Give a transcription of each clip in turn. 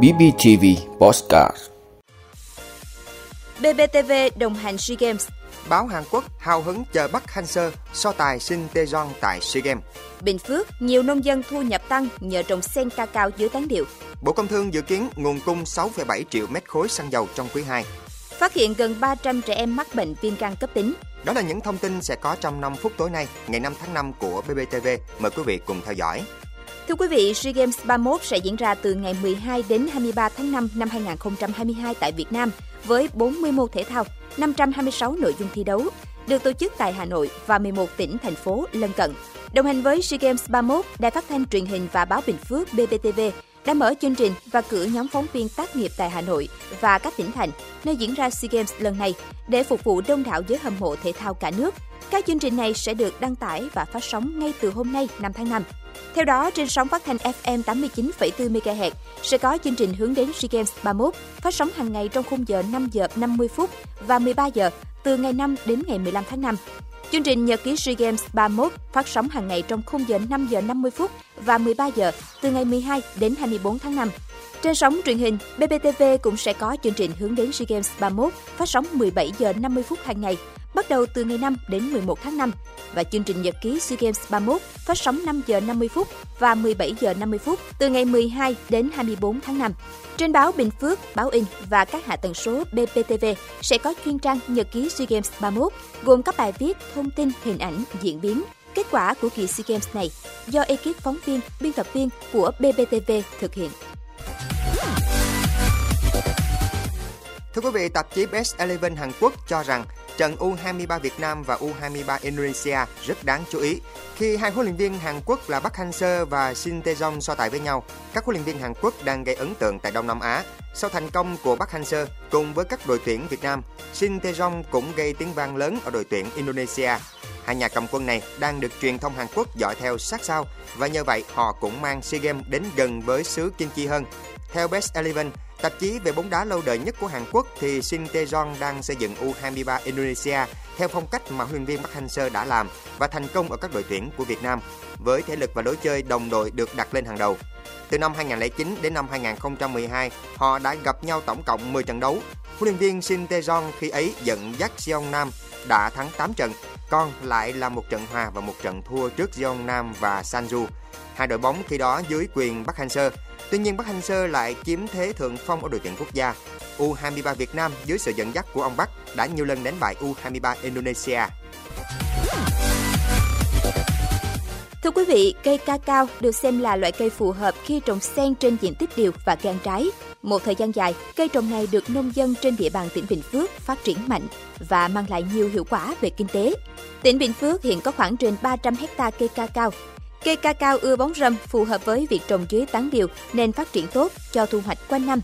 BBTV Postcard BBTV đồng hành SEA Games Báo Hàn Quốc hào hứng chờ Bắc Hang-seo so tài Shin Tae-jong tại SEA Games. Bình Phước, nhiều nông dân thu nhập tăng nhờ trồng sen ca cao dưới tán điệu. Bộ Công Thương dự kiến nguồn cung 6,7 triệu mét khối xăng dầu trong quý 2. Phát hiện gần 300 trẻ em mắc bệnh viêm gan cấp tính. Đó là những thông tin sẽ có trong 5 phút tối nay, ngày 5 tháng 5 của BBTV. Mời quý vị cùng theo dõi. Thưa quý vị, SEA Games 31 sẽ diễn ra từ ngày 12 đến 23 tháng 5 năm 2022 tại Việt Nam với 40 môn thể thao, 526 nội dung thi đấu, được tổ chức tại Hà Nội và 11 tỉnh, thành phố lân cận. Đồng hành với SEA Games 31, Đài Phát thanh Truyền hình và Báo Bình Phước BBTV đã mở chương trình và cử nhóm phóng viên tác nghiệp tại Hà Nội và các tỉnh thành nơi diễn ra SEA Games lần này để phục vụ đông đảo giới hâm mộ thể thao cả nước. Các chương trình này sẽ được đăng tải và phát sóng ngay từ hôm nay 5 tháng 5. Theo đó, trên sóng phát thanh FM 89,4 MHz sẽ có chương trình hướng đến SEA Games 31 phát sóng hàng ngày trong khung giờ 5 giờ 50 phút và 13 giờ từ ngày 5 đến ngày 15 tháng 5. Chương trình Nhật ký SEA Games 31 phát sóng hàng ngày trong khung giờ 5 giờ 50 phút và 13 giờ từ ngày 12 đến 24 tháng 5. Trên sóng truyền hình, BBTV cũng sẽ có chương trình hướng đến SEA Games 31 phát sóng 17 giờ 50 phút hàng ngày, bắt đầu từ ngày 5 đến 11 tháng 5 và chương trình nhật ký SEA Games 31 phát sóng 5 giờ 50 phút và 17 giờ 50 phút từ ngày 12 đến 24 tháng 5. Trên báo Bình Phước, báo in và các hạ tần số BPTV sẽ có chuyên trang nhật ký SEA Games 31 gồm các bài viết, thông tin, hình ảnh, diễn biến, kết quả của kỳ SEA Games này do ekip phóng viên, biên tập viên của BBTV thực hiện. Thưa quý vị, tạp chí Best Eleven Hàn Quốc cho rằng trận U23 Việt Nam và U23 Indonesia rất đáng chú ý khi hai huấn luyện viên Hàn Quốc là Park Hang-seo và Shin Tae-jong so tài với nhau. Các huấn luyện viên Hàn Quốc đang gây ấn tượng tại Đông Nam Á. Sau thành công của Park Hang-seo cùng với các đội tuyển Việt Nam, Shin Tae-jong cũng gây tiếng vang lớn ở đội tuyển Indonesia. Hai nhà cầm quân này đang được truyền thông Hàn Quốc dõi theo sát sao và nhờ vậy họ cũng mang SEA Games đến gần với xứ Kim Chi hơn. Theo Best Eleven, tạp chí về bóng đá lâu đời nhất của Hàn Quốc thì Shin Tae-jong đang xây dựng U23 Indonesia theo phong cách mà huấn luyện viên Park Hang-seo đã làm và thành công ở các đội tuyển của Việt Nam với thể lực và lối chơi đồng đội được đặt lên hàng đầu. Từ năm 2009 đến năm 2012, họ đã gặp nhau tổng cộng 10 trận đấu. Huấn luyện viên Shin Tae-jong khi ấy dẫn dắt Seong Nam đã thắng 8 trận, còn lại là một trận hòa và một trận thua trước Seong Nam và Sanju. Hai đội bóng khi đó dưới quyền Park Hang-seo. Tuy nhiên Park Hang-seo lại chiếm thế thượng phong ở đội tuyển quốc gia. U23 Việt Nam dưới sự dẫn dắt của ông Bắc đã nhiều lần đánh bại U23 Indonesia. Thưa quý vị, cây ca cao được xem là loại cây phù hợp khi trồng xen trên diện tích điều và gan trái. Một thời gian dài, cây trồng này được nông dân trên địa bàn tỉnh Bình Phước phát triển mạnh và mang lại nhiều hiệu quả về kinh tế. Tỉnh Bình Phước hiện có khoảng trên 300 hecta cây ca cao. Cây ca cao ưa bóng râm phù hợp với việc trồng dưới tán điều nên phát triển tốt cho thu hoạch quanh năm.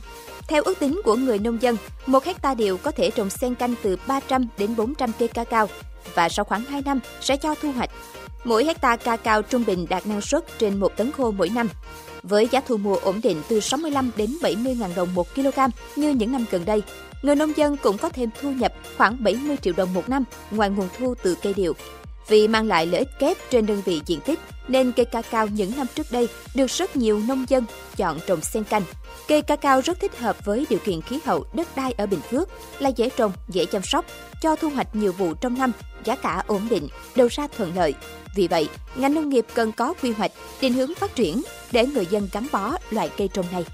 Theo ước tính của người nông dân, một hecta điều có thể trồng xen canh từ 300 đến 400 cây ca cao và sau khoảng 2 năm sẽ cho thu hoạch. Mỗi hecta ca cao trung bình đạt năng suất trên 1 tấn khô mỗi năm. Với giá thu mua ổn định từ 65 đến 70 ngàn đồng một kg như những năm gần đây, người nông dân cũng có thêm thu nhập khoảng 70 triệu đồng một năm ngoài nguồn thu từ cây điều. Vì mang lại lợi ích kép trên đơn vị diện tích, nên cây ca cao những năm trước đây được rất nhiều nông dân chọn trồng xen canh. Cây ca cao rất thích hợp với điều kiện khí hậu đất đai ở Bình Phước, là dễ trồng, dễ chăm sóc, cho thu hoạch nhiều vụ trong năm, giá cả ổn định, đầu ra thuận lợi. Vì vậy, ngành nông nghiệp cần có quy hoạch, định hướng phát triển để người dân gắn bó loại cây trồng này.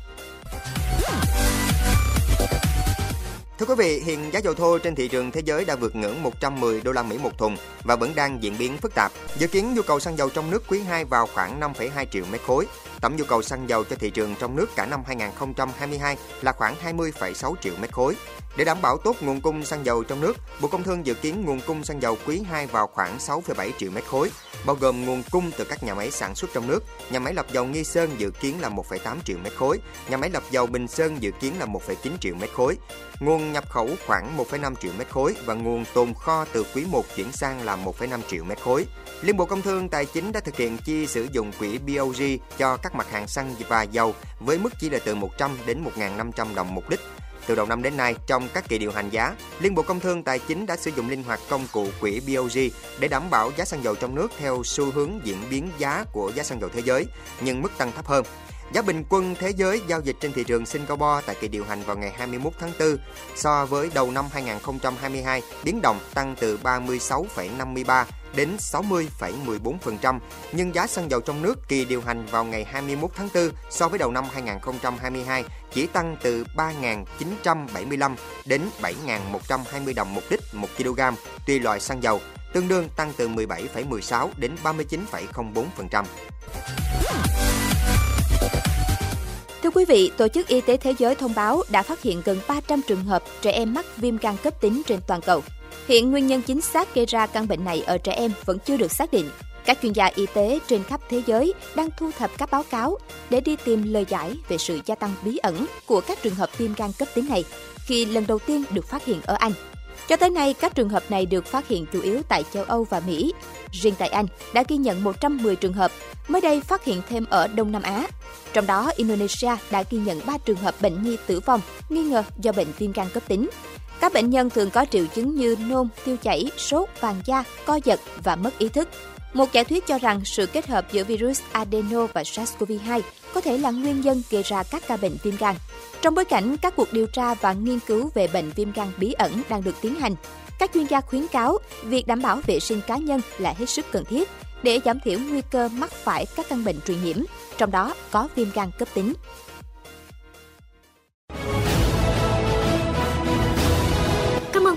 Thưa quý vị, hiện giá dầu thô trên thị trường thế giới đã vượt ngưỡng 110 đô la Mỹ một thùng và vẫn đang diễn biến phức tạp. Dự kiến nhu cầu xăng dầu trong nước quý 2 vào khoảng 5,2 triệu mét khối. Tổng nhu cầu xăng dầu cho thị trường trong nước cả năm 2022 là khoảng 20,6 triệu mét khối. Để đảm bảo tốt nguồn cung xăng dầu trong nước, Bộ Công Thương dự kiến nguồn cung xăng dầu quý 2 vào khoảng 6,7 triệu mét khối, bao gồm nguồn cung từ các nhà máy sản xuất trong nước. Nhà máy lọc dầu Nghi Sơn dự kiến là 1,8 triệu mét khối, nhà máy lọc dầu Bình Sơn dự kiến là 1,9 triệu mét khối. Nguồn nhập khẩu khoảng 1,5 triệu mét khối và nguồn tồn kho từ quý 1 chuyển sang là 1,5 triệu mét khối. Liên Bộ Công Thương Tài chính đã thực hiện chi sử dụng quỹ BOG cho các mặt hàng xăng và dầu với mức chỉ là từ 100 đến 1.500 đồng một lít. Từ đầu năm đến nay, trong các kỳ điều hành giá, Liên Bộ Công Thương Tài chính đã sử dụng linh hoạt công cụ quỹ BOG để đảm bảo giá xăng dầu trong nước theo xu hướng diễn biến giá của giá xăng dầu thế giới, nhưng mức tăng thấp hơn. Giá bình quân thế giới giao dịch trên thị trường Singapore tại kỳ điều hành vào ngày 21 tháng 4 so với đầu năm 2022 biến động tăng từ 36,53 đến 60,14%, nhưng giá xăng dầu trong nước kỳ điều hành vào ngày 21 tháng 4 so với đầu năm 2022 chỉ tăng từ 3.975 đến 7.120 đồng một lít 1 kg tùy loại xăng dầu, tương đương tăng từ 17,16 đến 39,04%. Quý vị, Tổ chức Y tế Thế giới thông báo đã phát hiện gần 300 trường hợp trẻ em mắc viêm gan cấp tính trên toàn cầu. Hiện nguyên nhân chính xác gây ra căn bệnh này ở trẻ em vẫn chưa được xác định. Các chuyên gia y tế trên khắp thế giới đang thu thập các báo cáo để đi tìm lời giải về sự gia tăng bí ẩn của các trường hợp viêm gan cấp tính này khi lần đầu tiên được phát hiện ở Anh. Cho tới nay, các trường hợp này được phát hiện chủ yếu tại châu Âu và Mỹ. Riêng tại Anh đã ghi nhận 110 trường hợp, mới đây phát hiện thêm ở Đông Nam Á. Trong đó, Indonesia đã ghi nhận 3 trường hợp bệnh nhi tử vong nghi ngờ do bệnh viêm gan cấp tính. Các bệnh nhân thường có triệu chứng như nôn, tiêu chảy, sốt, vàng da, co giật và mất ý thức. Một giả thuyết cho rằng sự kết hợp giữa virus adeno và SARS-CoV-2 có thể là nguyên nhân gây ra các ca bệnh viêm gan. Trong bối cảnh các cuộc điều tra và nghiên cứu về bệnh viêm gan bí ẩn đang được tiến hành, các chuyên gia khuyến cáo việc đảm bảo vệ sinh cá nhân là hết sức cần thiết để giảm thiểu nguy cơ mắc phải các căn bệnh truyền nhiễm, trong đó có viêm gan cấp tính.